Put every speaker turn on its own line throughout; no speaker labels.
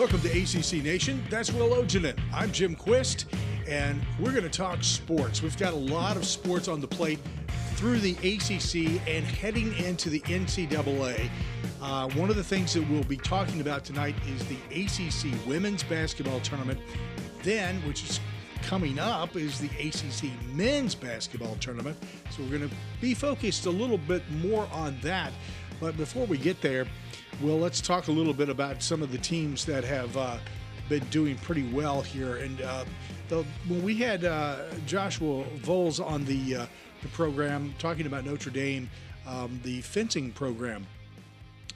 Welcome to ACC Nation. That's Will Ojanen. I'm Jim Quist, and we're going to talk sports. We've got a lot of sports on the plate through the ACC and heading into the NCAA. Uh, one of the things that we'll be talking about tonight is the ACC Women's Basketball Tournament. Then, which is coming up, is the ACC Men's Basketball Tournament. So we're going to be focused a little bit more on that. But before we get there, well, let's talk a little bit about some of the teams that have uh, been doing pretty well here. And uh, the, when we had uh, Joshua Voles on the uh, the program talking about Notre Dame, um, the fencing program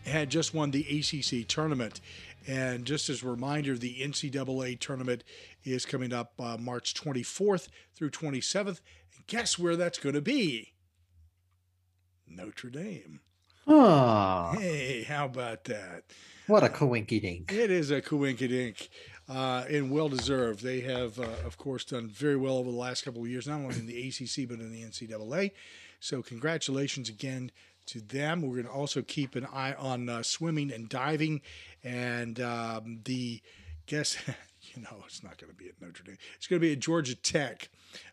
had just won the ACC tournament. And just as a reminder, the NCAA tournament is coming up uh, March 24th through 27th. And guess where that's going to be? Notre Dame.
Oh,
Hey, how about that?
what a coinky dink.
It is a coinkydink uh, and well deserved. They have, uh, of course, done very well over the last couple of years, not only in the ACC but in the NCAA. So, congratulations again to them. We're going to also keep an eye on uh, swimming and diving, and um, the guess. You know, it's not going to be at Notre Dame. It's going to be at Georgia Tech.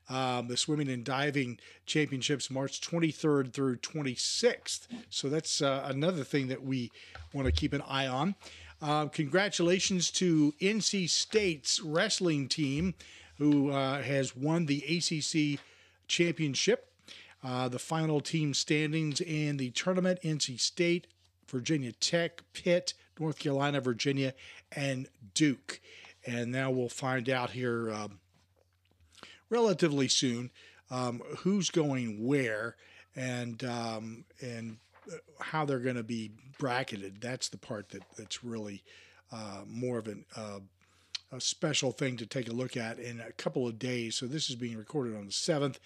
Um, the swimming and diving championships March 23rd through 26th. So that's uh, another thing that we want to keep an eye on. Uh, congratulations to NC State's wrestling team, who uh, has won the ACC championship. Uh, the final team standings in the tournament NC State, Virginia Tech, Pitt, North Carolina, Virginia, and Duke. And now we'll find out here um, relatively soon um, who's going where and um, and uh, how they're going to be bracketed. That's the part that that's really uh, more of an uh, a special thing to take a look at in a couple of days. So this is being recorded on the 7th.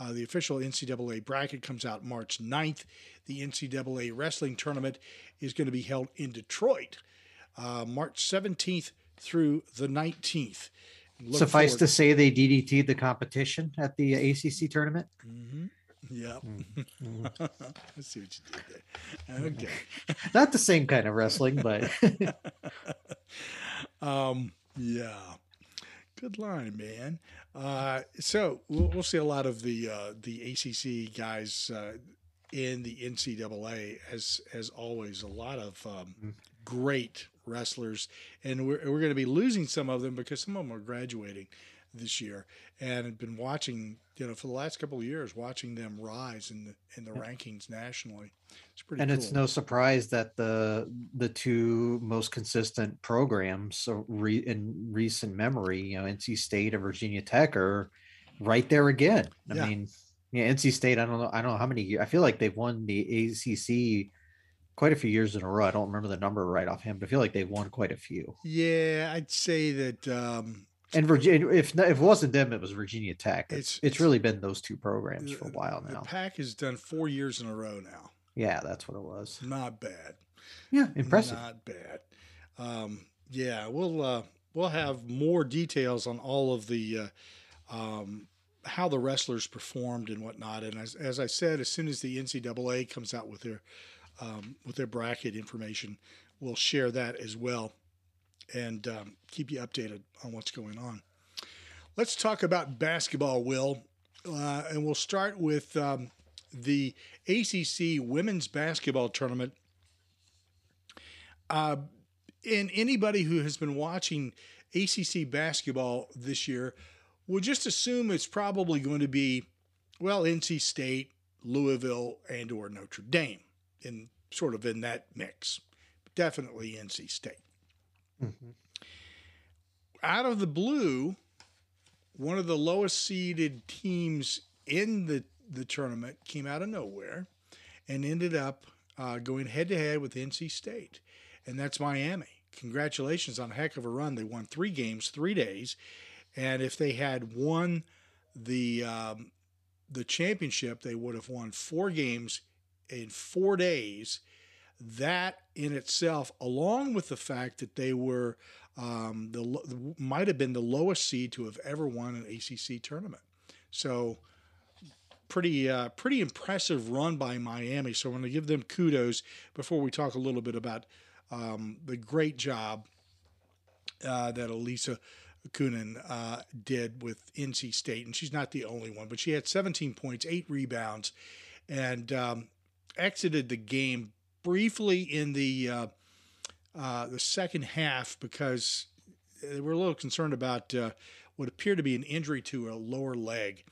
Uh, the official NCAA bracket comes out March 9th. The NCAA wrestling tournament is going to be held in Detroit uh, March 17th through the 19th. Look
Suffice
forward-
to say, they DDT'd the competition at the ACC tournament.
Mhm. Yep.
Mm,
Let's see what you did there. Okay.
Not the same kind of wrestling, but
Um, yeah. Good line, man. Uh, so we'll, we'll see a lot of the uh, the ACC guys uh, in the NCAA as as always. A lot of um, great wrestlers, and we're we're going to be losing some of them because some of them are graduating this year, and have been watching you know for the last couple of years watching them rise in the in the rankings nationally. It's pretty.
and it's no surprise that the the two most consistent programs re, in recent memory, you know, NC State and Virginia Tech are right there again. I
Yeah.
mean, yeah, NC State. I don't know. I don't know how many. years. I feel like they've won the ACC quite a few years in a row. I don't remember the number right off offhand, but I feel like they've won quite a few.
Yeah, I'd say that. Um,
And Virginia, if if it wasn't them, it was Virginia Tech.
It's-
It's it's, really been those two programs for a
the-
while
The
now.
pack has done four years in a row now.
Yeah, that's what it was.
Not bad.
Yeah, impressive.
Not bad. Um, yeah, we'll uh, we'll have more details on all of the uh, um, how the wrestlers performed and whatnot. And as, as I said, as soon as the NCAA comes out with their um, with their bracket information, we'll share that as well and um, keep you updated on what's going on. Let's talk about basketball, Will, uh, and we'll start with um, the ACC women's basketball tournament. Uh, and anybody who has been watching ACC basketball this year will just assume it's probably going to be, well, NC State, Louisville, and or Notre Dame, in sort of in that mix. Definitely NC State.
Mhm.
Out of the blue, one of the lowest seeded teams in the, the tournament came out of nowhere and ended up uh, going head to head with NC State, and that's Miami. Congratulations on a heck of a run. They won three games, three days, and if they had won the um, the championship, they would have won four games in four days. That in itself, along with the fact that they were um, the might have been the lowest seed to have ever won an ACC tournament. So pretty uh, pretty impressive run by Miami. So I'm going to give them kudos before we talk a little bit about um, the great job uh, that Elissa Cunane uh, did with NC State, and she's not the only one, but she had 17 points, eight rebounds, and um, exited the game briefly in the uh, uh, the second half because they were a little concerned about uh, what appeared to be an injury to a lower leg,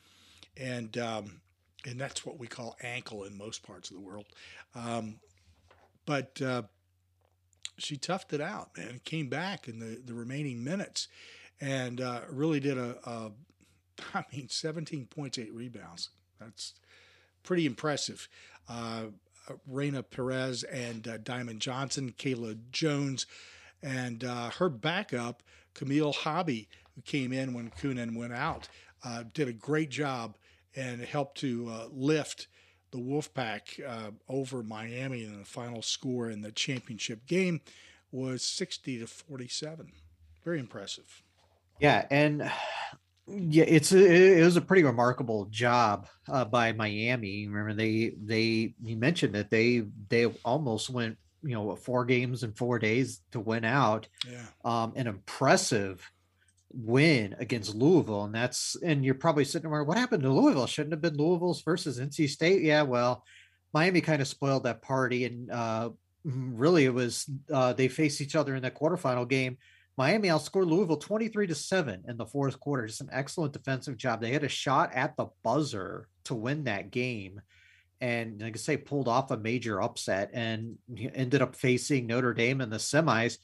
and um, and that's what we call ankle in most parts of the world. Um, but uh, she toughed it out, man. Came back in the, the remaining minutes, and uh, really did a, a, I mean, 17 points, eight rebounds. That's pretty impressive. Uh, Raina Perez and uh, Diamond Johnson, Kayla Jones, and uh, her backup, Camille Hobby, who came in when Cunane went out, uh, did a great job and helped to uh, lift the Wolfpack uh, over Miami. And the final score in the championship game was 60 to 47. Very impressive.
Yeah, and yeah, it's a, it was a pretty remarkable job uh, by Miami. Remember, they they you mentioned that they they almost went you know four games in four days to win out.
Yeah,
um, an impressive win against Louisville, and that's and you're probably sitting there, what happened to Louisville? Shouldn't have been Louisville's versus NC State. Yeah, well, Miami kind of spoiled that party, and uh, really it was uh, they faced each other in that quarterfinal game. Miami outscored Louisville 23 to 7 in the fourth quarter. Just an excellent defensive job. They had a shot at the buzzer to win that game. And like I say, pulled off a major upset and ended up facing Notre Dame in the semis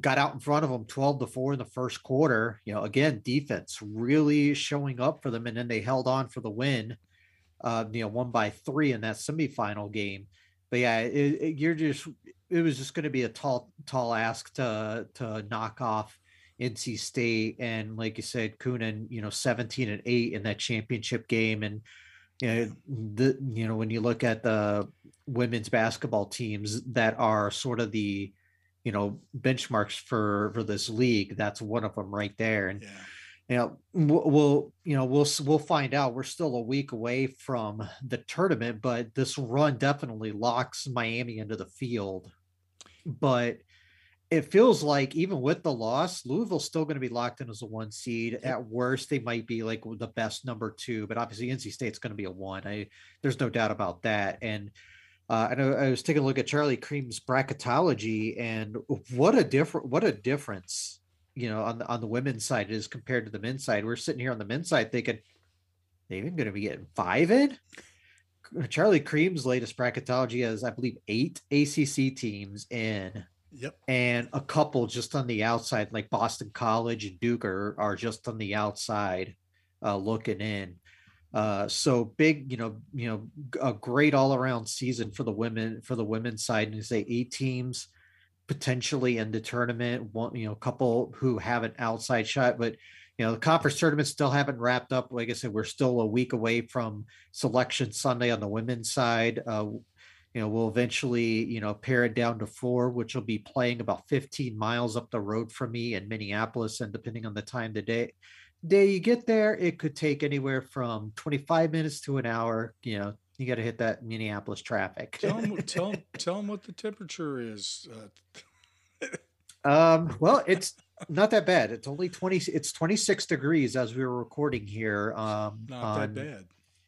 got out in front of them 12 to 4 in the first quarter. You know, again, defense really showing up for them. And then they held on for the win, uh, you know, one by three in that semifinal game. But yeah, it, it, you're just, it was just going to be a tall, tall ask to, to knock off NC State. And like you said, Cunane, you know, 17 and eight in that championship game. And, you know, the, you know, when you look at the women's basketball teams that are sort of the, you know benchmarks for for this league that's one of them right there and
yeah.
you know we'll you know we'll we'll find out we're still a week away from the tournament but this run definitely locks miami into the field but it feels like even with the loss louisville's still going to be locked in as a one seed at worst they might be like the best number two but obviously nc state's going to be a one i there's no doubt about that and uh, and I, I, was taking a look at Charlie Creme's bracketology, and what a different what a difference, you know, on the on the women's side is compared to the men's side. We're sitting here on the men's side thinking they even going to be getting five in. Charlie Creme's latest bracketology has, I believe, eight ACC teams in.
Yep.
And a couple just on the outside, like Boston College and Duke are, are just on the outside uh, looking in. Uh, so big, you know, you know, a great all around season for the women for the women's side. And you say eight teams potentially in the tournament. One, you know, a couple who have an outside shot, but you know, the conference tournaments still haven't wrapped up. Like I said, we're still a week away from selection Sunday on the women's side. Uh, you know, we'll eventually, you know, pare it down to four, which will be playing about 15 miles up the road from me in Minneapolis. And depending on the time of the day, day you get there, it could take anywhere from 25 minutes to an hour. You know, you got to hit that Minneapolis traffic.
tell, them, tell, tell them what the temperature is.
Uh, um, well, it's not that bad. It's only 20, it's 26 degrees as we were recording here. Um,
not on, that bad.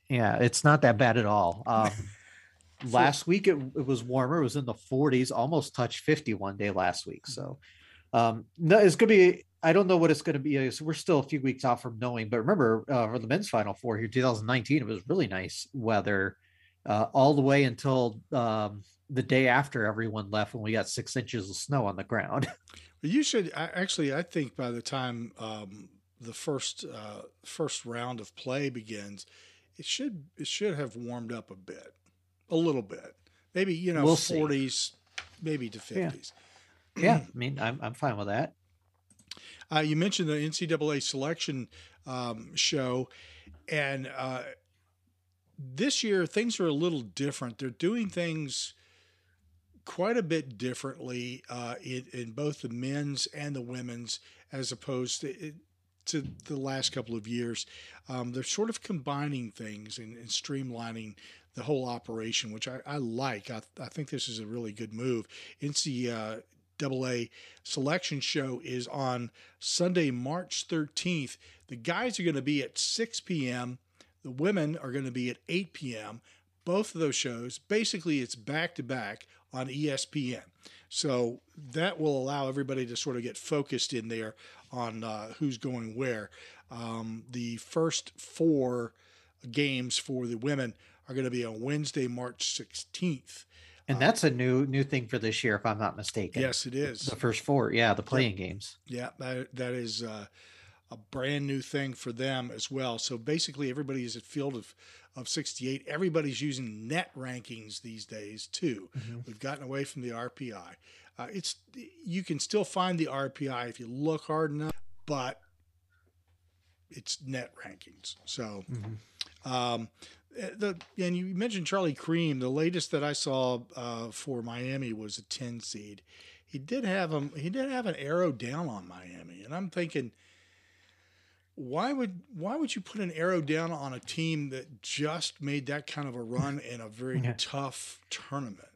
Yeah, it's not that bad at all. Um, last week it, it was warmer. It was in the 40s, almost touched 50 one day last week. So, um, no, it's gonna be I don't know what it's going to be. So we're still a few weeks out from knowing. But remember, uh, for the men's final four here, 2019, it was really nice weather uh, all the way until um, the day after everyone left when we got six inches of snow on the ground.
You should actually. I think by the time um, the first uh, first round of play begins, it should it should have warmed up a bit, a little bit, maybe you know,
we'll
40s, maybe to 50s.
Yeah. yeah, I mean, I'm I'm fine with that.
Uh, you mentioned the NCAA selection um, show, and uh, this year things are a little different. They're doing things quite a bit differently uh, in, in, both the men's and the women's, as opposed to, to the last couple of years. Um, they're sort of combining things and, and streamlining the whole operation, which I, I like. I, I, think this is a really good move. NC uh, NCAA selection show is on Sunday, March 13th. The guys are going to be at 6 p.m., the women are going to be at 8 p.m. Both of those shows, basically, it's back to back on ESPN. So that will allow everybody to sort of get focused in there on uh, who's going where. Um, the first four games for the women are going to be on Wednesday, March 16th.
And that's a new new thing for this year, if I'm not mistaken.
Yes, it is.
The first four, yeah, the playing games.
Yeah, that, that is uh, a brand new thing for them as well. So basically, everybody is at field of, of 68. Everybody's using net rankings these days too.
Mhm.
We've gotten away from the RPI. Uh, it's you can still find the RPI if you look hard enough, but it's net rankings. So
Mhm.
um, uh, the and you mentioned Charlie Creme. The latest that I saw uh, for Miami was a ten seed. He did have him. He did have an arrow down on Miami, and I'm thinking, why would why would you put an arrow down on a team that just made that kind of a run in a very
Yeah.
tough tournament?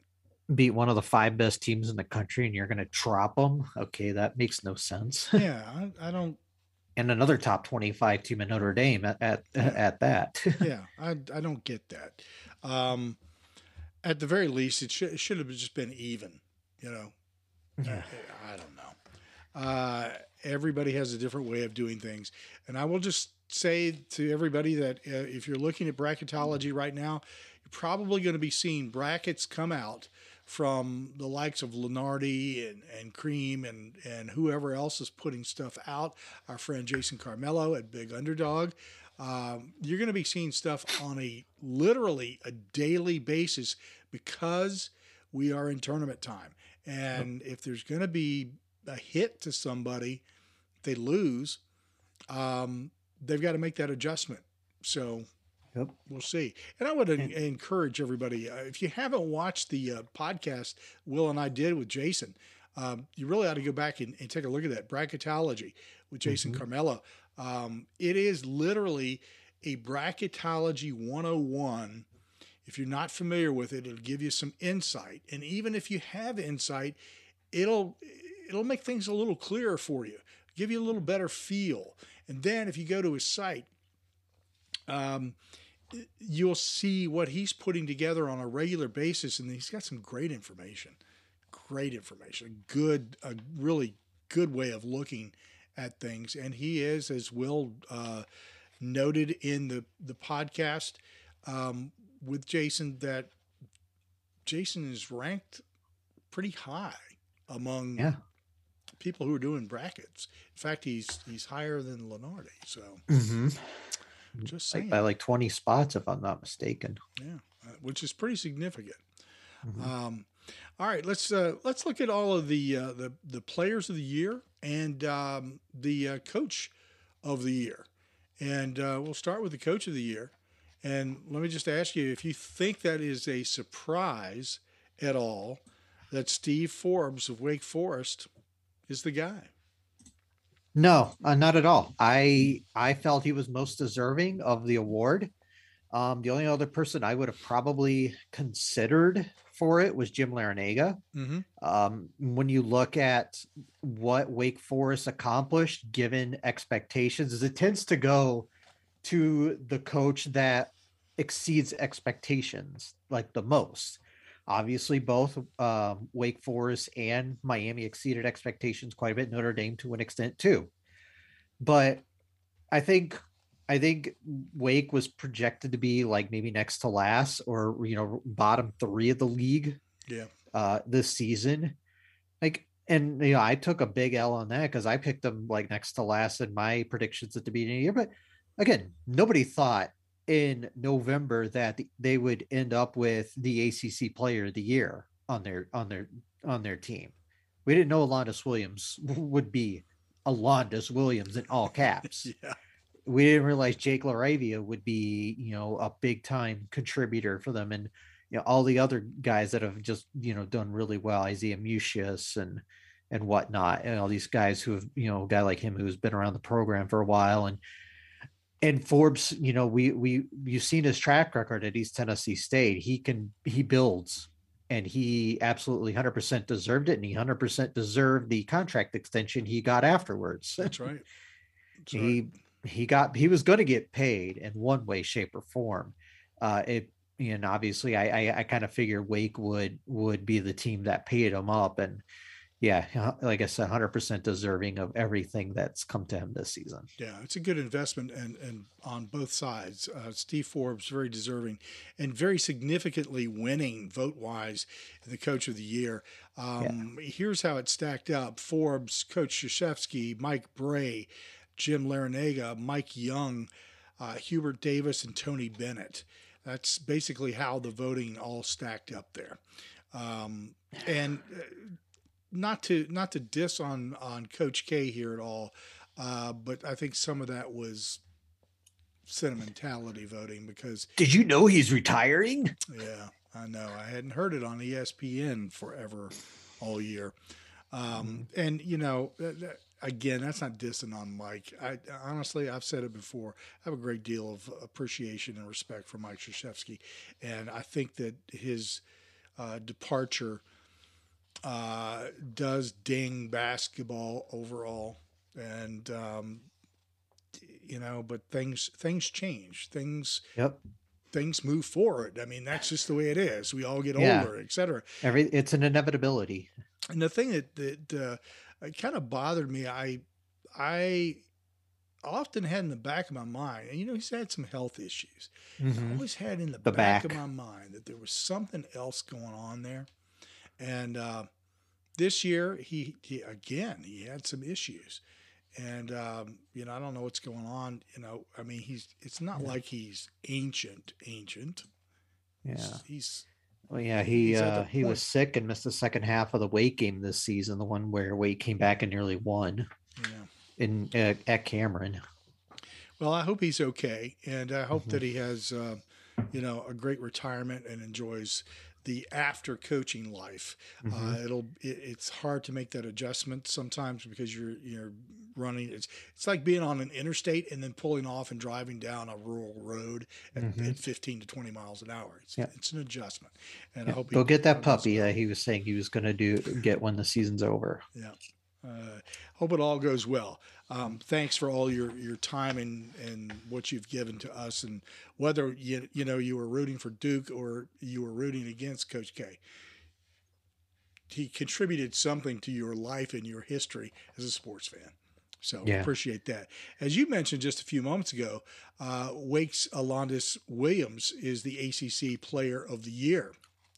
Beat one of the five best teams in the country, and you're going to drop them. Okay, that makes no sense.
Yeah, I, I don't.
and another top 25 team in Notre Dame at at, at that.
Yeah, I I don't get that. Um, at the very least, it should it should have just been even. You know,
yeah.
I, I don't know. Uh, everybody has a different way of doing things, and I will just say to everybody that uh, if you're looking at bracketology right now, you're probably going to be seeing brackets come out from the likes of Lunardi and, and Creme and, and whoever else is putting stuff out. Our friend Jason Carmelo at Big Underdog. Um, you're going to be seeing stuff on a literally a daily basis because we are in tournament time. And if there's going to be a hit to somebody, they lose, um, they've got to make that adjustment. So
Yep.
we'll see. And I would en- encourage everybody uh, if you haven't watched the uh, podcast Will and I did with Jason, um, you really ought to go back and, and take a look at that bracketology with Jason
Mhm.
Carmelo. Um, it is literally a bracketology 101. If you're not familiar with it, it'll give you some insight. And even if you have insight, it'll it'll make things a little clearer for you, give you a little better feel. And then if you go to his site, um, you'll see what he's putting together on a regular basis, and he's got some great information. Great information. Good, a really good way of looking at things. And he is, as Will uh, noted in the the podcast um, with Jason, that Jason is ranked pretty high among
Yeah.
People who are doing brackets. In fact, he's he's higher than Lunardi. So
Mm-hmm.
just
Like by like 20 spots, if I'm not mistaken.
yeah, uh, which is pretty significant.
Mhm.
Um, all right, let's uh, let's look at all of the uh, the the players of the year and um, the uh, coach of the year, and uh, we'll start with the coach of the year. And let me just ask you if you think that is a surprise at all that Steve Forbes of Wake Forest is the guy.
No, uh, not at all. I I felt he was most deserving of the award. Um, the only other person I would have probably considered for it was Jim Larranaga.
Mm-hmm.
Um, when you look at what Wake Forest accomplished, given expectations, is it tends to go to the coach that exceeds expectations like the most. Obviously, both um, Wake Forest and Miami exceeded expectations quite a bit. Notre Dame to an extent too, but I think I think Wake was projected to be like maybe next to last or you know bottom three of the league
Yeah.
uh this season. Like and you know, I took a big L on that because I picked them like next to last in my predictions at the beginning of the year. But again, nobody thought in November that they would end up with the ACC player of the year on their on their on their team. We didn't know Alondes Williams would be Alondes Williams in all caps
Yeah.
we didn't realize Jake LaRavia would be, you know, a big time contributor for them, and you know all the other guys that have just you know done really well, Isaiah Mucius and and whatnot, and all these guys who have you know a guy like him who's been around the program for a while, and and Forbes, you know, we we you've seen his track record at East Tennessee State. He can he builds and he absolutely 100% deserved it and he 100% deserved the contract extension he got afterwards
That's right. That's
he
right.
he got he was going to get paid in one way shape or form uh it and obviously i i, I kind of figured wake would would be the team that paid him up and yeah like i said 100% deserving of everything that's come to him this season
Yeah, it's a good investment, and and on both sides. Uh, Steve Forbes very deserving, and very significantly winning vote wise the Coach of the Year. Um, Here's how it stacked up: Forbes, Coach Krzyzewski, Mike Brey, Jim Larranaga, Mike Young, uh, Hubert Davis, and Tony Bennett. That's basically how the voting all stacked up there. Um, and uh, not to not to diss on on Coach K here at all, uh, but I think some of that was sentimentality voting because
did you know he's retiring
yeah, I know I hadn't heard it on ESPN forever all year, um, and you know. That, Again, that's not dissing on Mike. I honestly, I've said it before. I have a great deal of appreciation and respect for Mike Krzyzewski, and I think that his uh, departure uh, does ding basketball overall, and um, you know, but things things change. Things
yep
things move forward. I mean, that's just the way it is. We all get
Yeah.
older, et cetera.
every it's an inevitability
And the thing that that uh, kind of bothered me, I I often had in the back of my mind, and you know, he's had some health issues. I
Mhm.
always had in the,
The
back,
back.
of my mind that there was something else going on there. And uh, this year, he, he again he had some issues, and um, you know I don't know what's going on. You know, I mean he's it's not
Yeah.
like he's ancient, ancient.
yeah
He's, he's
Well, yeah, he
He's at the
uh, he was sick and missed the second half of the Wake game this season, the one where Wake came back and nearly won
know.
in uh, at Cameron.
Well, I hope he's okay, and I hope
Mhm.
that he has, uh, you know, a great retirement and enjoys the after coaching life. Uh,
Mhm.
it'll it, it's hard to make that adjustment sometimes because you're you're running. It's it's like being on an interstate and then pulling off and driving down a rural road at,
Mhm.
at 15 to 20 miles an hour. It's
Yeah.
it's an adjustment, and
Yeah,
I hope
Go get that puppy that he was saying he was going to do get when the season's over.
Yeah. Uh, hope it all goes well. Um, thanks for all your, your time and, and what you've given to us, and whether you you know you were rooting for Duke or you were rooting against Coach K. He contributed something to your life and your history as a sports fan. So
Yeah.
appreciate that. As you mentioned just a few moments ago, uh, Wake's Alondes Williams is the ACC Player of the Year.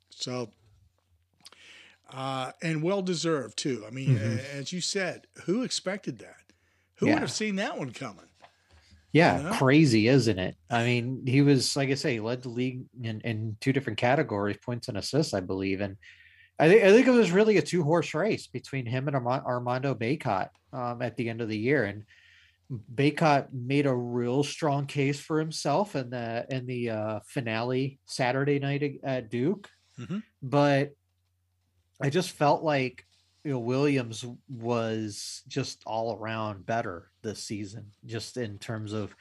So uh, and well deserved too. I mean,
Mhm.
as you said, who expected that? Who
Yeah.
would have seen that one coming?
Yeah,
know?
crazy, isn't it? I mean, he was like I say, he led the league in, in two different categories, points and assists, I believe. And I think I think it was really a two horse race between him and Arma- Armando Bacot um, at the end of the year. And Bacot made a real strong case for himself in the in the uh, finale Saturday night at- Duke,
Mhm.
but I just felt like you know Williams was just all around better this season, just in terms of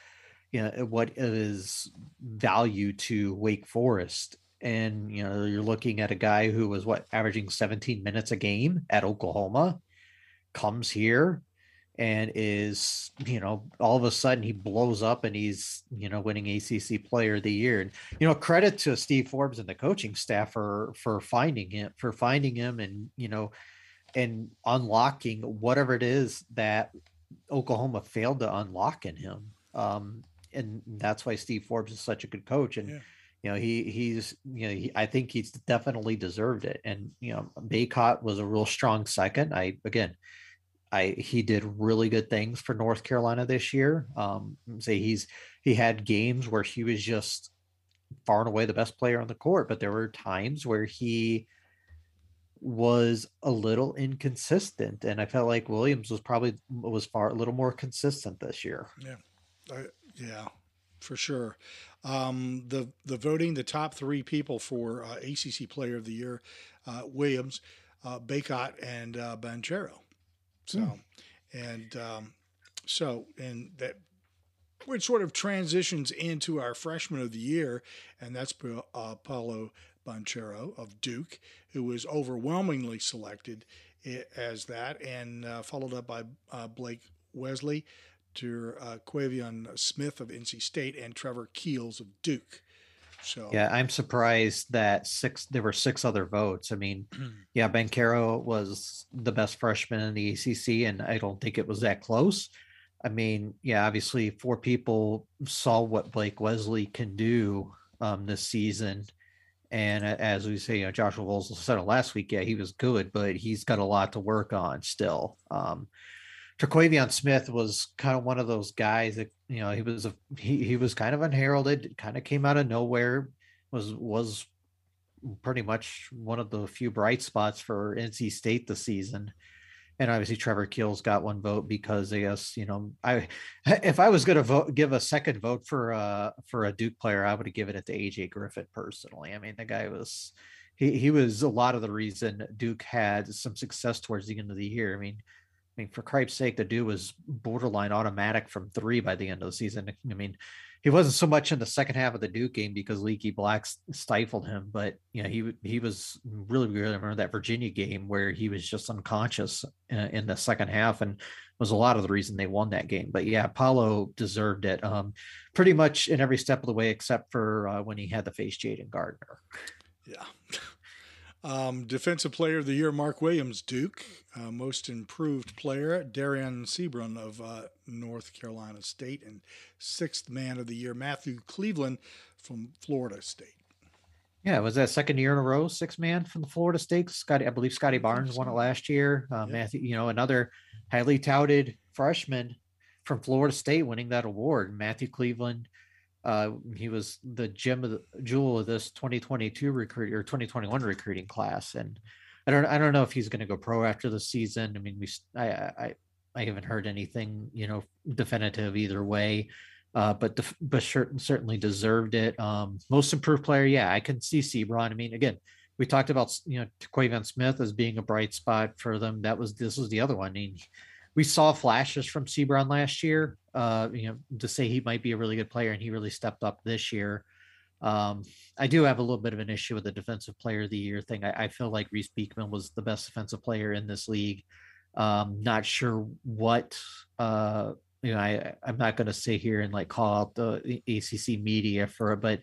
you know what is value to Wake Forest. And you know, you're looking at a guy who was what averaging 17 minutes a game at Oklahoma, comes here and is, you know, all of a sudden he blows up and he's, you know, winning ACC player of the year. And, you know, credit to Steve Forbes and the coaching staff for for finding him, for finding him and, you know, and unlocking whatever it is that Oklahoma failed to unlock in him. Um, and that's why Steve Forbes is such a good coach. And
Yeah.
you know, he he's you know, he, I think he's definitely deserved it. And you know, Bacot was a real strong second. I again, I he did really good things for North Carolina this year. Um, say he's he had games where he was just far and away the best player on the court, but there were times where he was a little inconsistent and i felt like williams was probably was far a little more consistent this year
I, yeah, for sure. Um, the the voting, the top three people for uh, ACC Player of the Year, uh, Williams, uh, Bacot, and uh, Banchero. So, and um, so, and that which sort of transitions into our freshman of the year, and that's uh, Paolo Banchero of Duke, who was overwhelmingly selected as that, and uh, followed up by uh, Blake Wesley, to uh, Quavion Smith of NC State, and Trevor Keels of Duke. So
yeah, I'm surprised that six there were six other votes. I mean, yeah, Banchero was the best freshman in the ACC, and I don't think it was that close. I mean, yeah, obviously four people saw what Blake Wesley can do um, this season. And as we say, you know, Joshua Voelzel said last week, yeah, he was good, but he's got a lot to work on still. Um, Smith was kind of one of those guys that, you know, he was a he he was kind of unheralded, kind of came out of nowhere, was was pretty much one of the few bright spots for NC State this season and obviously Trevor Keels got one vote because I guess you know I if I was going to vote give a second vote for uh for a Duke player I would have given it to AJ Griffin personally. I mean the guy was he he was a lot of the reason Duke had some success towards the end of the year. I mean I mean for Christ's sake the dude was borderline automatic from three by the end of the season. I mean he wasn't so much in the second half of the Duke game because Leaky Black stifled him, but you know he he was really. I remember that Virginia game where he was just unconscious in, uh, in the second half, and was a lot of the reason they won that game. But yeah, Paolo deserved it, um, pretty much in every step of the way, except for uh, when he had to face Jayden Gardner.
Yeah. Um, Defensive Player of the Year, Mark Williams, Duke. Uh, most Improved Player, Dereon Seabron of uh, North Carolina State. And Sixth Man of the Year, Matthew Cleveland from Florida State.
Yeah, was that second year in a row, six man from the Florida State? Scottie, I believe Scottie Barnes won it last year. Uh, Matthew, you know, another highly touted freshman from Florida State winning that award. Matthew Cleveland, uh, he was the gem of the jewel of this 2022 recruit or 2021 recruiting class, and I don't I don't know if he's going to go pro after the season. I mean, we I I I haven't heard anything you know definitive either way. Uh, but def- but certainly deserved it. Um, most improved player, yeah, I can see Seabron. I mean, again, we talked about you know Quavion Smith as being a bright spot for them. That was this was the other one. I mean, we saw flashes from Seabron last year. Uh, you know, to say he might be a really good player, and he really stepped up this year. Um, I do have a little bit of an issue with the defensive player of the year thing. I, I feel like Reece Beekman was the best defensive player in this league. Um, not sure what uh, you know. I I'm not going to sit here and like call out the ACC media for it, but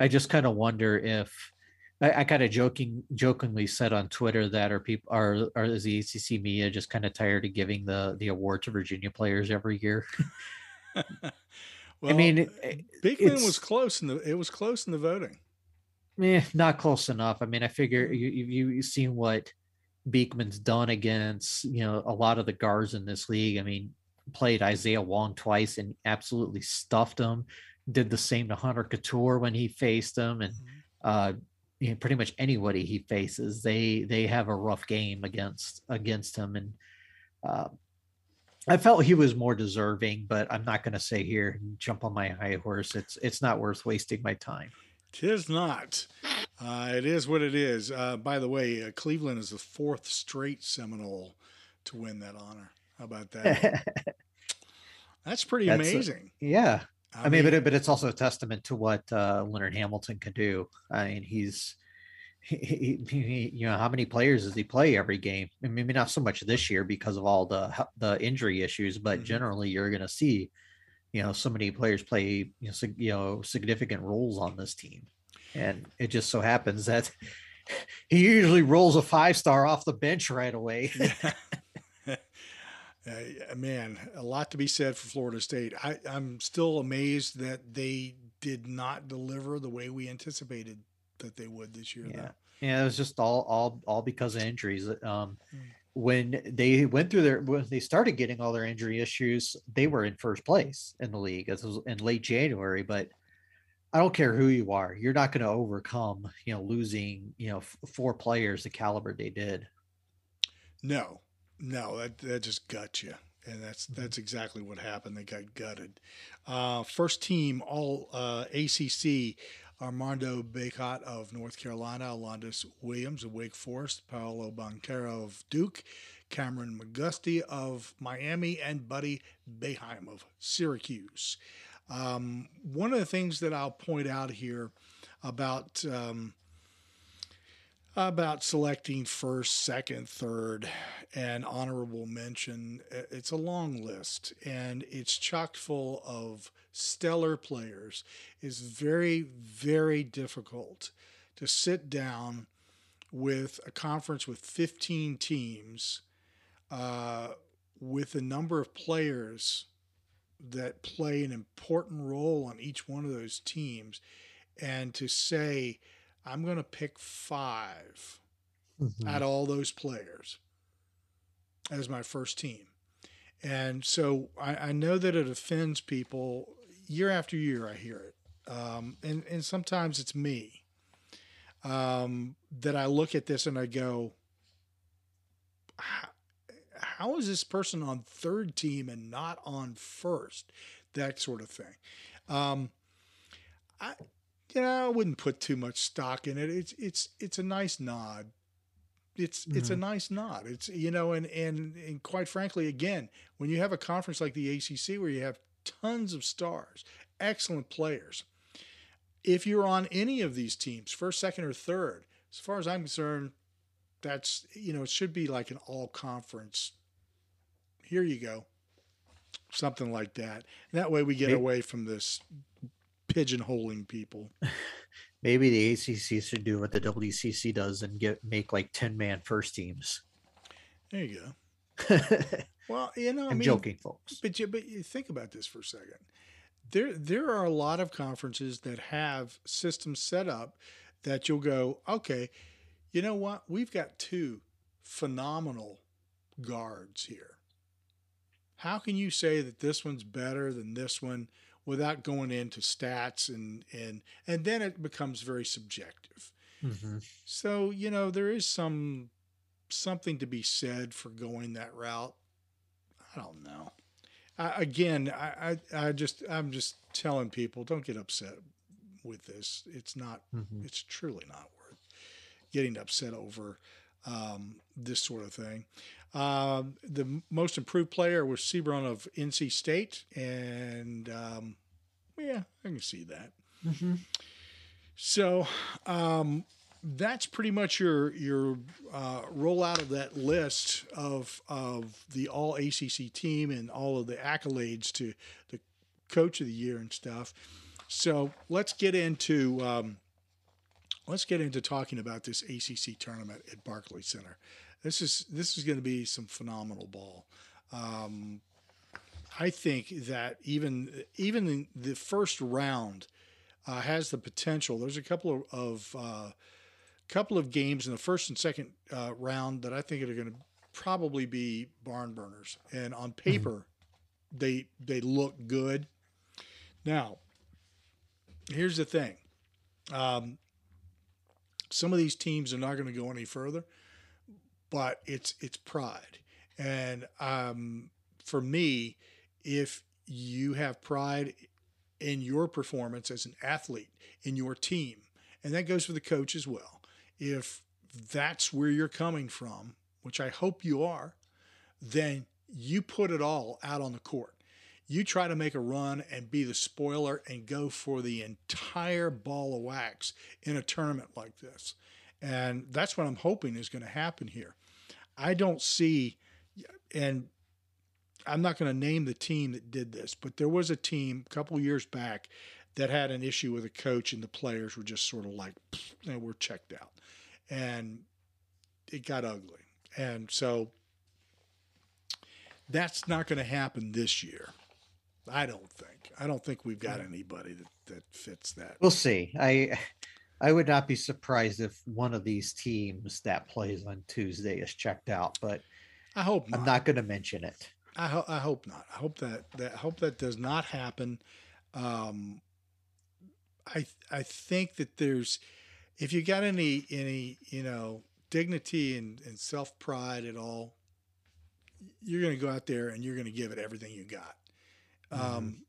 I just kind of wonder if I, I kind of joking jokingly said on Twitter that are people are are is the ACC media just kind of tired of giving the the award to Virginia players every year?
well, I mean, Beekman was close in the it was close in the voting.
Yeah, not close enough. I mean, I figure you you you've seen what Beekman's done against you know a lot of the guards in this league. I mean, played Isaiah Wong twice and absolutely stuffed him. Did the same to Hunter Cattoor when he faced him, and mm-hmm. uh, you know, pretty much anybody he faces, they they have a rough game against against him, and uh, I felt he was more deserving. But I'm not going to say here and jump on my high horse. It's it's not worth wasting my time.
Tis not. Uh, it is what it is. Uh, by the way, uh, Cleveland is the fourth straight Seminole to win that honor. How about that? That's pretty That's amazing.
A, yeah, I, I mean, mean, but it, but it's also a testament to what uh, Leonard Hamilton can do. I mean, he's he, he, he, you know how many players does he play every game? I mean, maybe not so much this year because of all the the injury issues, but mm-hmm. generally you're going to see, you know, so many players play you know, sig- you know significant roles on this team, and it just so happens that he usually rolls a five star off the bench right away.
Uh, man, a lot to be said for Florida State. I, I'm still amazed that they did not deliver the way we anticipated that they would this year.
Yeah, though. yeah, it was just all all all because of injuries. Um, mm. When they went through their when they started getting all their injury issues, they were in first place in the league. It was in late January, but I don't care who you are, you're not going to overcome you know losing you know f- four players the caliber they did.
No, no, that that just gut you, and that's mm-hmm. that's exactly what happened. They got gutted. Uh, first team All uh, ACC. Armando Bacot of North Carolina, Alondes Williams of Wake Forest, Paolo Banchero of Duke, Kameron McGusty of Miami, and Buddy Boeheim of Syracuse. Um, one of the things that I'll point out here about um, about selecting first, second, third, and honorable mention. It's a long list, and it's chock full of stellar players. It's very, very difficult to sit down with a conference with 15 teams, uh, with a number of players that play an important role on each one of those teams, and to say, I'm going to pick 5
Mhm.
out of all those players as my first team. And so I, I know that it offends people year after year. I hear it. Um, and, and sometimes it's me um, that I look at this and I go, how, how is this person on third team and not on first? That sort of thing. Um, I, you know, I wouldn't put too much stock in it. It's it's it's a nice nod. It's it's a
Mhm.
nice nod. It's you know, and and and quite frankly, again, when you have a conference like the ACC where you have tons of stars, excellent players, if you're on any of these teams, first, second, or third, as far as I'm concerned, that's you know, it should be like an all conference. Here you go, something like that. And that way, we get away from this pigeonholing people.
Maybe the ACC should do what the WCC does and get make like ten man first teams.
There you go. Well, you know, I mean,
joking, folks.
But you, but you think about this for a second. There, there are a lot of conferences that have systems set up that you'll go, okay, you know what? We've got two phenomenal guards here. How can you say that this one's better than this one without going into stats and and and then it becomes very subjective.
Mhm.
So, you know, there is some something to be said for going that route. I don't know. I, again, I, I, I just, I'm just telling people, don't get upset with this. It's not,
Mhm.
it's truly not worth getting upset over um, this sort of thing. Um, the most improved player was Seabron of NC State, and um, yeah, I can see that.
Mhm.
So um, that's pretty much your your uh, rollout of that list of of the All ACC team and all of the accolades to the Coach of the Year and stuff. So let's get into um, let's get into talking about this ACC tournament at Barclays Center. This is this is going to be some phenomenal ball. Um, I think that even even the first round uh, has the potential. There's a couple of, of uh, couple of games in the first and second uh, round that I think are going to probably be barn burners, and on paper, they they look good. Now, here's the thing: um, some of these teams are not going to go any further, but it's it's pride, and um, for me, if you have pride in your performance as an athlete in your team, and that goes for the coach as well. If that's where you're coming from, which I hope you are, then you put it all out on the court. You try to make a run and be the spoiler and go for the entire ball of wax in a tournament like this. And that's what I'm hoping is going to happen here. I don't see, and I'm not going to name the team that did this, but there was a team a couple years back that had an issue with a coach, and the players were just sort of like, know, we're checked out, and it got ugly. And so that's not going to happen this year. I don't think. I don't think we've got anybody that, that fits that.
We'll see. I I would not be surprised if one of these teams that plays on Tuesday is checked out, but
I hope not.
I'm not going to mention it.
I, ho- I hope not. I hope that that I hope that does not happen. Um, I I think that there's if you got any any you know dignity and, and self pride at all, you're going to go out there and you're going to give it everything you got. Um,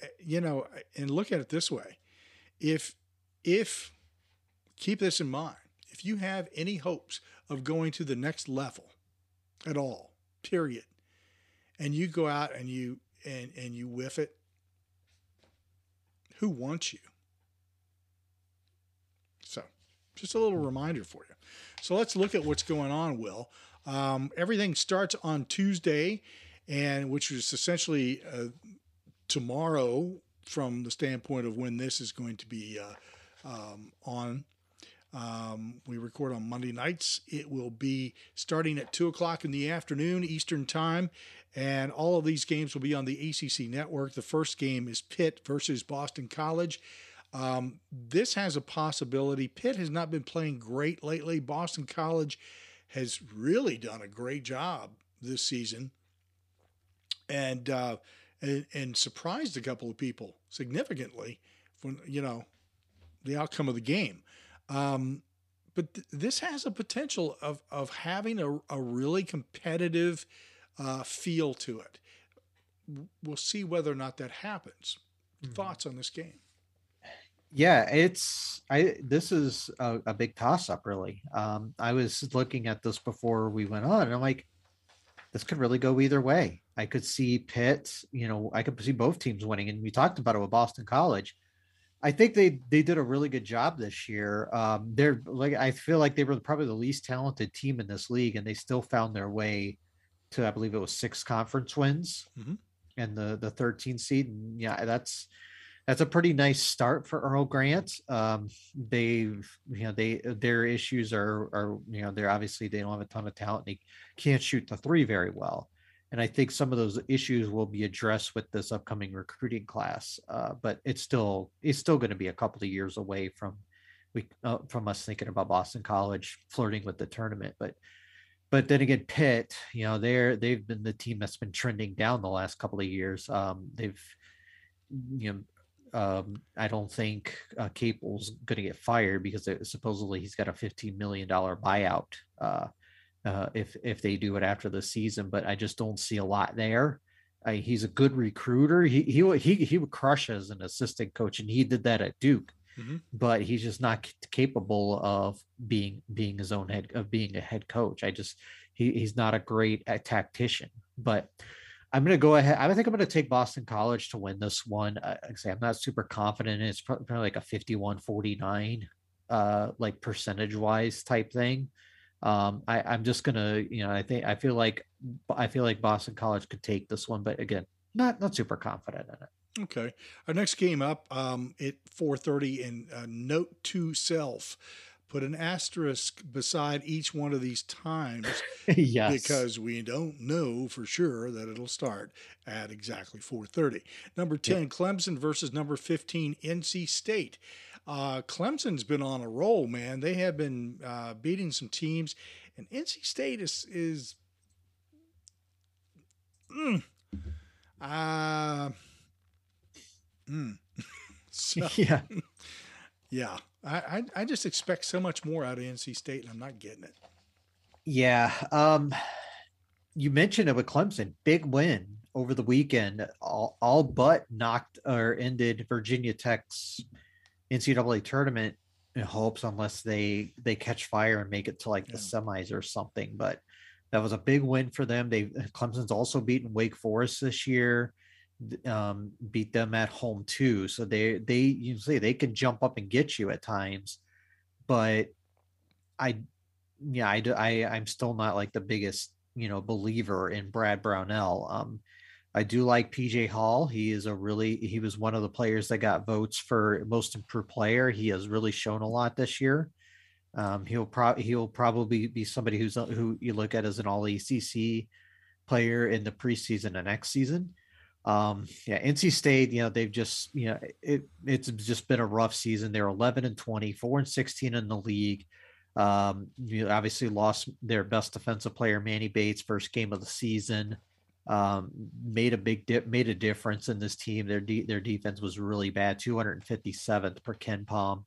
eh, you know, and look at it this way: if if keep this in mind, if you have any hopes of going to the next level at all, period, and you go out and you and and you whiff it, who wants you? So Just a little reminder for you. So let's look at what's going on, Will. Um, everything starts on Tuesday, and which is essentially uh, tomorrow from the standpoint of when this is going to be uh, um, on. Um, we record on Monday nights. It will be starting at 2 o'clock in the afternoon Eastern Time, and all of these games will be on the ACC network. The first game is Pitt versus Boston College. Um, this has a possibility. Pitt has not been playing great lately. Boston College has really done a great job this season, and uh, and, and surprised a couple of people significantly when you know the outcome of the game. Um, but th- this has a potential of of having a, a really competitive uh, feel to it. We'll see whether or not that happens. Mm-hmm. Thoughts on this game?
Yeah, it's I. This is a, a big toss up, really. Um, I was looking at this before we went on, and I'm like, this could really go either way. I could see Pitt, you know, I could see both teams winning, and we talked about it with Boston College. I think they they did a really good job this year. Um, they're like I feel like they were probably the least talented team in this league, and they still found their way to I believe it was six conference wins mm-hmm. and the the 13 seed. And yeah, that's that's a pretty nice start for Earl Grant. Um, they've you know they their issues are are you know they're obviously they don't have a ton of talent. And they can't shoot the three very well, and I think some of those issues will be addressed with this upcoming recruiting class. Uh, but it's still it's still going to be a couple of years away from we uh, from us thinking about Boston College flirting with the tournament, but but then again, Pitt, you know, they're they've been the team that's been trending down the last couple of years. Um, they've, you know, um, I don't think uh, Capel's going to get fired because it, supposedly he's got a fifteen million dollar buyout uh, uh, if if they do it after the season. But I just don't see a lot there. I, he's a good recruiter. He he he he would crush as an assistant coach, and he did that at Duke mm-hmm. but he's just not capable of being being his own head of being a head coach. I just he, he's not a great uh, tactician. But I'm going to go ahead. I think I'm going to take Boston College to win this one. Uh, I'm not super confident. It's probably like a 51 49, uh, like percentage wise type thing. Um, I, I'm just gonna, you know, I think I feel like I feel like Boston College could take this one, but again, not not super confident in it.
Okay. Our next game up um, at 4:30 in uh, note to self. Put an asterisk beside each one of these times
yes.
because we don't know for sure that it'll start at exactly 4:30. Number 10 yep. Clemson versus number 15 NC State. Uh, Clemson's been on a roll, man. They have been uh, beating some teams, and NC State is is. Mm, uh, Mm.
so, yeah.
Yeah. I, I, I just expect so much more out of NC State, and I'm not getting it.
Yeah. Um, you mentioned it with Clemson, big win over the weekend, all, all but knocked or ended Virginia Tech's NCAA tournament in hopes, unless they they catch fire and make it to like yeah. the semis or something. But that was a big win for them. They Clemson's also beaten Wake Forest this year um, beat them at home too. So they they you say they can jump up and get you at times, but I yeah I I I'm still not like the biggest you know believer in Brad Brownell. Um, I do like PJ Hall. He is a really he was one of the players that got votes for most improved player. He has really shown a lot this year. Um, he'll probably he'll probably be somebody who's who you look at as an all ACC player in the preseason and next season. Um, yeah, NC State, you know, they've just, you know, it it's just been a rough season. They're 11 and 20, 4 and 16 in the league. Um, you obviously lost their best defensive player, Manny Bates, first game of the season. Um, made a big dip, made a difference in this team. Their de- their defense was really bad, 257th per KenPom.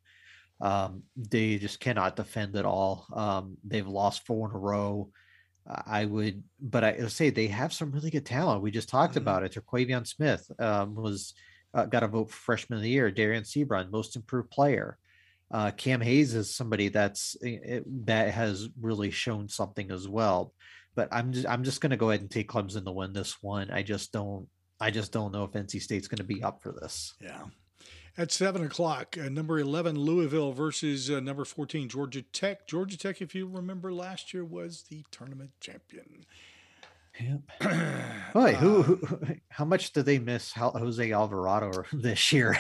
Um, they just cannot defend at all. Um, they've lost four in a row. I would, but I say they have some really good talent. We just talked mm-hmm. about it. Terquavion Smith um, was uh, got a vote for freshman of the year. Dereon Seabron, most improved player. Uh, Cam Hayes is somebody that's it, eh, eh, that has really shown something as well. But I'm just I'm just going to go ahead and take Clemson to win this one. I just don't I just don't know if NC State's going to be up for this.
Yeah. At seven o'clock, uh, number eleven Louisville versus uh, number fourteen Georgia Tech. Georgia Tech, if you remember, last year was the tournament champion.
Yep. Boy, who, who, how much did they miss Jose Alvarado this year?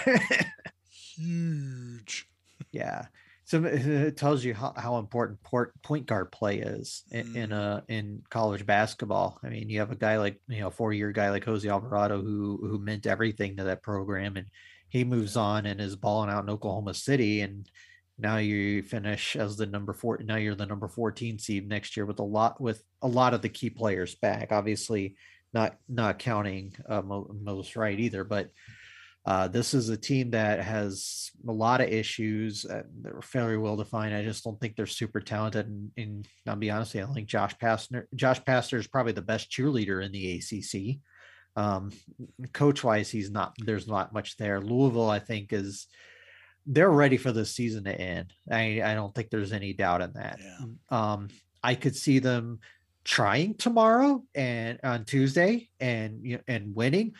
huge.
yeah. So it tells you how, how important port, point guard play is in, mm. in a in college basketball. I mean, you have a guy like you know four year guy like Jose Alvarado who who meant everything to that program, and he moves on and is balling out in Oklahoma City, and now you finish as the number four. Now you're the number fourteen seed next year with a lot with a lot of the key players back. Obviously, not not counting uh, Moses Wright either, but uh, this is a team that has a lot of issues. Uh, they're fairly well defined. I just don't think they're super talented. And, and I'll be honest, I don't think Josh Pastner, Josh Pastner is probably the best cheerleader in the ACC. Um, coach wise, he's not. There's not much there. Louisville, I think, is they're ready for the season to end. I I don't think there's any doubt in that. Yeah. Um, I could see them trying tomorrow and on Tuesday and and winning,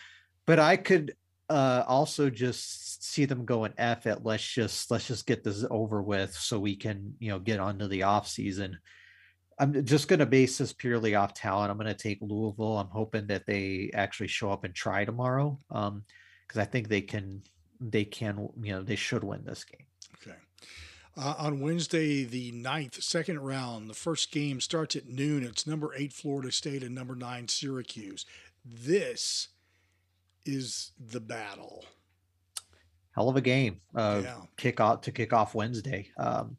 but I could uh also just see them going F it. Let's just let's just get this over with so we can, you know, get onto the off season. I'm just going to base this purely off talent. I'm going to take Louisville. I'm hoping that they actually show up and try tomorrow. Um, because I think they can, they can, you know, they should win this game.
Okay. Uh, on Wednesday, the ninth, second round, the first game starts at noon. It's number eight Florida State and number nine Syracuse. This is the battle.
Hell of a game. Uh, yeah. Kick off to kick off Wednesday. Um,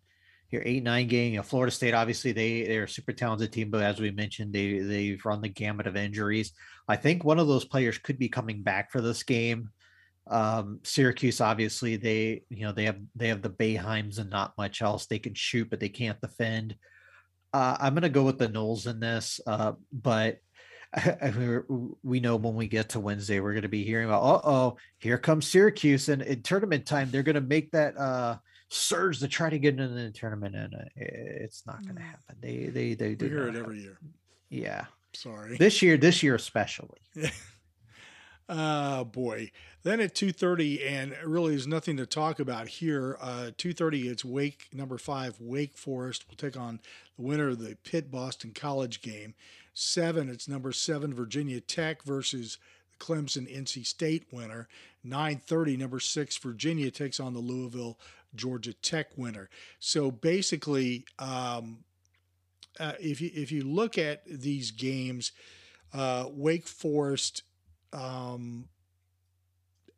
your eight nine game. You know, Florida State obviously they they're a super talented team, but as we mentioned, they they've run the gamut of injuries. I think one of those players could be coming back for this game. Um, Syracuse obviously they you know they have they have the Boeheims and not much else. They can shoot, but they can't defend. Uh, I'm gonna go with the Noles in this, uh, but we know when we get to Wednesday, we're going to be hearing about, uh oh, here comes Syracuse. And in tournament time, they're going to make that uh, surge to try to get into the tournament. And uh, it's not going to mm. happen. They, they, they do.
hear it every year.
Yeah.
Sorry.
This year, this year especially.
Uh boy. Then at 2:30 and really there's nothing to talk about here. Uh 2:30 it's Wake number 5 Wake Forest will take on the winner of the Pitt Boston College game. 7 it's number 7 Virginia Tech versus Clemson NC State winner. 9:30 number 6 Virginia takes on the Louisville Georgia Tech winner. So basically um uh, if you if you look at these games uh, Wake Forest um,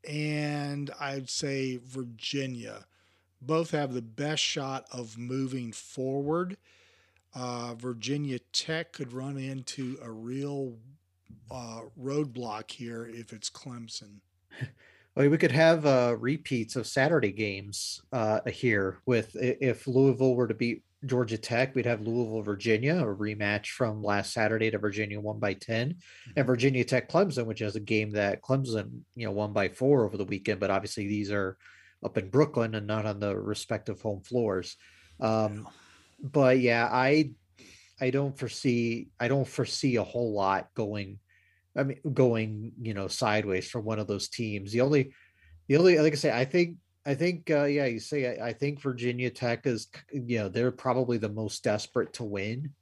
and I'd say Virginia. Both have the best shot of moving forward. Uh, Virginia Tech could run into a real uh, roadblock here if it's Clemson.
Well, we could have uh, repeats of Saturday games uh, here with if Louisville were to beat Georgia Tech, we'd have Louisville, Virginia, a rematch from last Saturday to Virginia won by 10, and mm-hmm. Virginia Tech Clemson, which is a game that Clemson, you know, won by four over the weekend. But obviously, these are up in Brooklyn and not on the respective home floors. Um, but yeah, I I don't foresee I don't foresee a whole lot going. I mean, going you know sideways for one of those teams. The only the only like I say, I think I think, uh, yeah, you say I, I, think Virginia Tech is, you know, they're probably the most desperate to win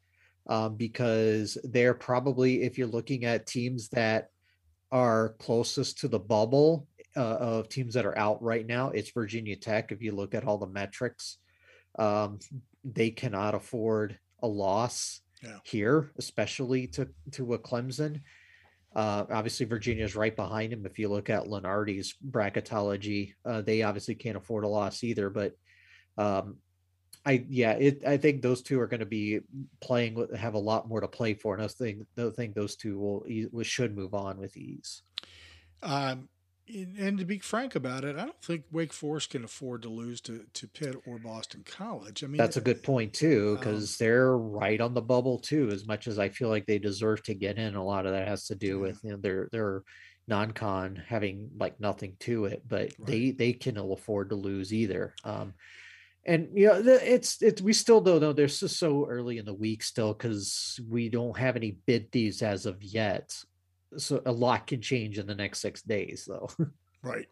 um, because they're probably, if you're looking at teams that are closest to the bubble uh, of teams that are out right now, it's Virginia Tech. If you look at all the metrics, um, they cannot afford a loss yeah. here, especially to to a Clemson. Uh, obviously, Virginia is right behind him. If you look at Lunardi's bracketology, uh, they obviously can't afford a loss either. But um, I, yeah, it, I think those two are going to be playing, with have a lot more to play for. And I think, I think those two will, should move on with ease.
Um, and to be frank about it, I don't think Wake Forest can afford to lose to, to Pitt or Boston College. I mean,
that's a good point too, because um, they're right on the bubble too. As much as I feel like they deserve to get in, a lot of that has to do yeah. with you know their their non-con having like nothing to it, but right. they they can afford to lose either. Um, and you know it's it's we still don't know. They're just so early in the week still because we don't have any bid these as of yet so a lot can change in the next six days though
right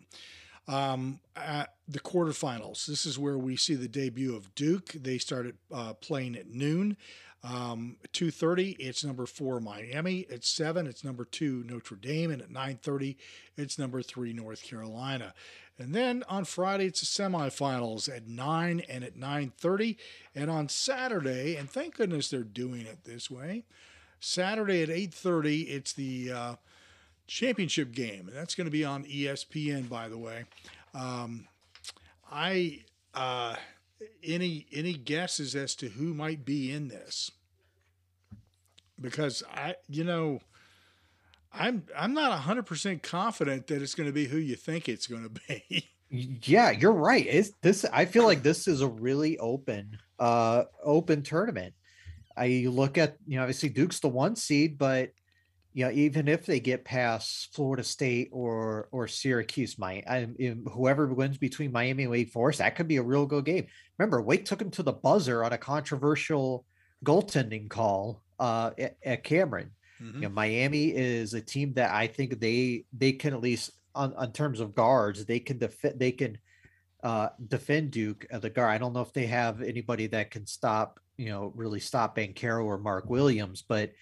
Um, at the quarterfinals, this is where we see the debut of Duke. They started uh, playing at noon. Um, 2.30, it's number four Miami. At 7, it's number 2 Notre Dame. And at 9.30, it's number 3 North Carolina. And then on Friday, it's the semifinals at 9 and at 9.30. And on Saturday, and thank goodness they're doing it this way, Saturday at 8.30, it's the uh, championship game. And that's going to be on ESPN, by the way. Um, I... Uh, any any guesses as to who might be in this? Because I, you know, I'm I'm not hundred percent confident that it's going to be who you think it's going to be.
Yeah, you're right. It's this. I feel like this is a really open, uh, open tournament. I look at you know obviously Duke's the one seed, but you know, even if they get past Florida State or or Syracuse, my I, whoever wins between Miami and Wake Forest, that could be a real good game. Remember, Wake took him to the buzzer on a controversial goaltending call uh, at, at Cameron. Mm-hmm. You know, Miami is a team that I think they they can at least on, on terms of guards they can defend they can uh, defend Duke at the guard. I don't know if they have anybody that can stop you know really stop Banchero or Mark Williams, but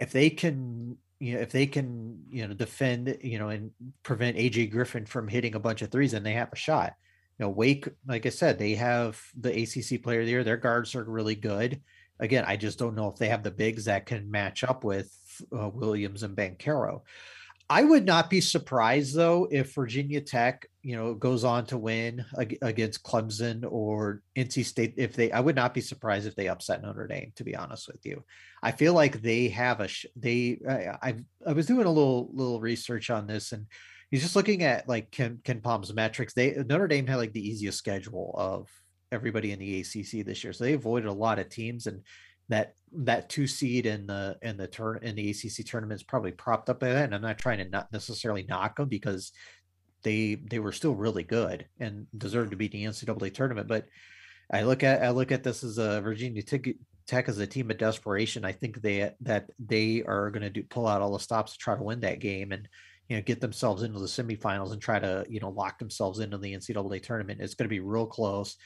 if they can you know, if they can, you know, defend, you know, and prevent AJ Griffin from hitting a bunch of threes, then they have a shot. You know, Wake, like I said, they have the ACC player there. Their guards are really good. Again, I just don't know if they have the bigs that can match up with uh, Williams and Banchero. I would not be surprised though if Virginia Tech, you know, goes on to win against Clemson or NC State. If they, I would not be surprised if they upset Notre Dame. To be honest with you, I feel like they have a. They, I, I, was doing a little little research on this, and he's just looking at like Ken KenPom's metrics. They Notre Dame had like the easiest schedule of everybody in the ACC this year, so they avoided a lot of teams and that that two seed in the in the turn in the ACC tournament is probably propped up by that. And I'm not trying to not necessarily knock them because they they were still really good and deserved to mm-hmm. be the NCAA tournament. But I look at I look at this as a Virginia Tech, Tech as a team of desperation. I think they that they are going to do pull out all the stops to try to win that game and you know get themselves into the semifinals and try to you know lock themselves into the NCAA tournament. It's going to be real close.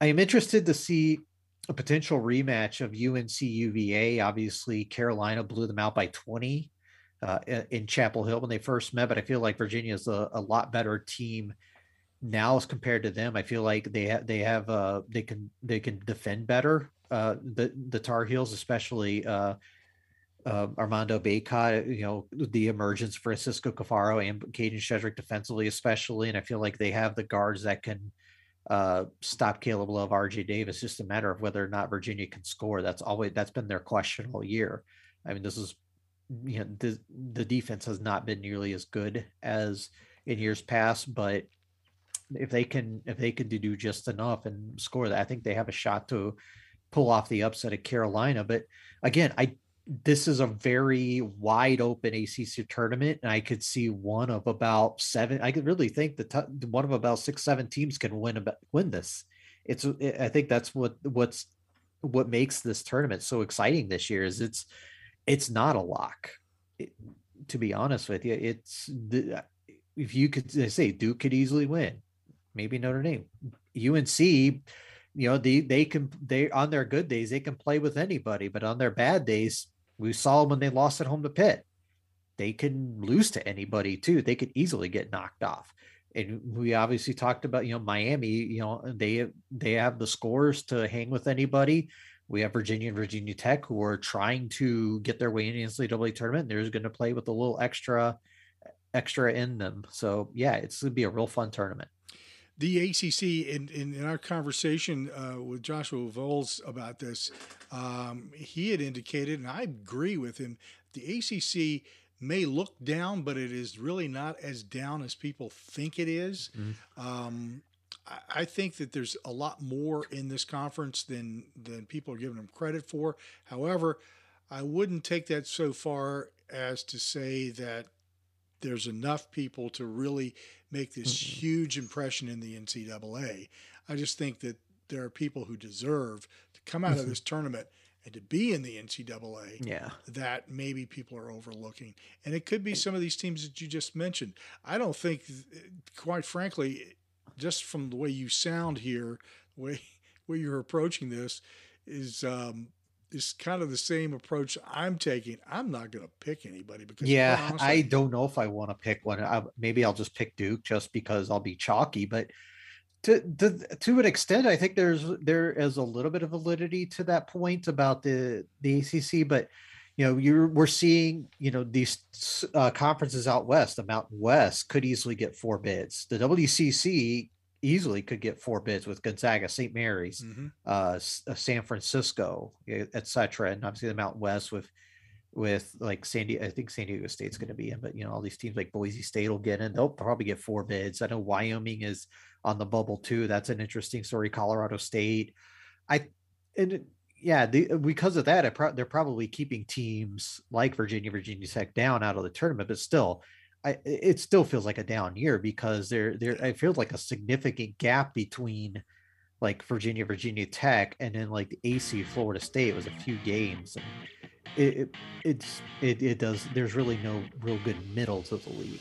I am interested to see a potential rematch of UNC UVA. Obviously, Carolina blew them out by 20 uh, in Chapel Hill when they first met, but I feel like Virginia is a, a, lot better team now as compared to them. I feel like they have they have uh, they can they can defend better. Uh, the the Tar Heels, especially uh, uh, Armando Bacot, you know, the emergence Francisco Caffaro and Kadin Shedrick defensively, especially, and I feel like they have the guards that can uh, stop Caleb Love, RJ Davis. Just a matter of whether or not Virginia can score. That's always that's been their question all year. I mean, this is you know the the defense has not been nearly as good as in years past, but if they can if they can do just enough and score that, I think they have a shot to pull off the upset of Carolina. But again, I this is a very wide open ACC tournament, and I could see one of about seven. I could really think that t- one of about six, seven teams can win about win this. It's I think that's what what's what makes this tournament so exciting this year is it's it's not a lock. It, to be honest with you, it's the if you could say Duke could easily win, maybe Notre Dame, UNC you know they they can they on their good days they can play with anybody but on their bad days we saw when they lost at home to Pitt. They can lose to anybody too. They could easily get knocked off. And we obviously talked about, you know, Miami, you know, they they have the scores to hang with anybody. We have Virginia and Virginia Tech who are trying to get their way in the NCAA tournament. They're going to play with a little extra extra in them. So yeah, it's going to be a real fun tournament
the ACC in, in, in our conversation uh, with Joshua Voles about this, um, he had indicated, and I agree with him, the ACC may look down, but it is really not as down as people think it is. Mm-hmm. Um, I, think that there's a lot more in this conference than than people are giving them credit for. However, I wouldn't take that so far as to say that there's enough people to really make this mm-hmm. huge impression in the NCAA. I just think that there are people who deserve to come out of mm-hmm. this tournament and to be in the NCAA
Yeah.
that maybe people are overlooking. And it could be some of these teams that you just mentioned. I don't think, quite frankly, just from the way you sound here, the way where you're approaching this is um, is kind of the same approach I'm taking. I'm not going to pick anybody because
Yeah,
honestly,
I don't know if I want to pick one. I, maybe I'll just pick Duke just because I'll be chalky. But to to to an extent, I think there's there is a little bit of validity to that point about the the ACC. But you know, you're we're seeing you know these uh, conferences out west, the Mountain West, could easily get four bids. The WCC easily could get four bids with Gonzaga, St. Mary's,
Mhm.
uh, uh, San Francisco, etc. And obviously the Mountain West with with like San Diego. I think San Diego State's going to be in, but you know all these teams like Boise State will get in. They'll probably get four bids. I know Wyoming is on the bubble too. That's an interesting story. Colorado State, I and yeah, the, uh, because of that, I pro- they're probably keeping teams like Virginia, Virginia Tech down out of the tournament, but still. I, it still feels like a down year because there there I feel like a significant gap between like Virginia, Virginia Tech, and then like the AC Florida State was a few games. And it, it it's it, it does there's really no real good middle to the league.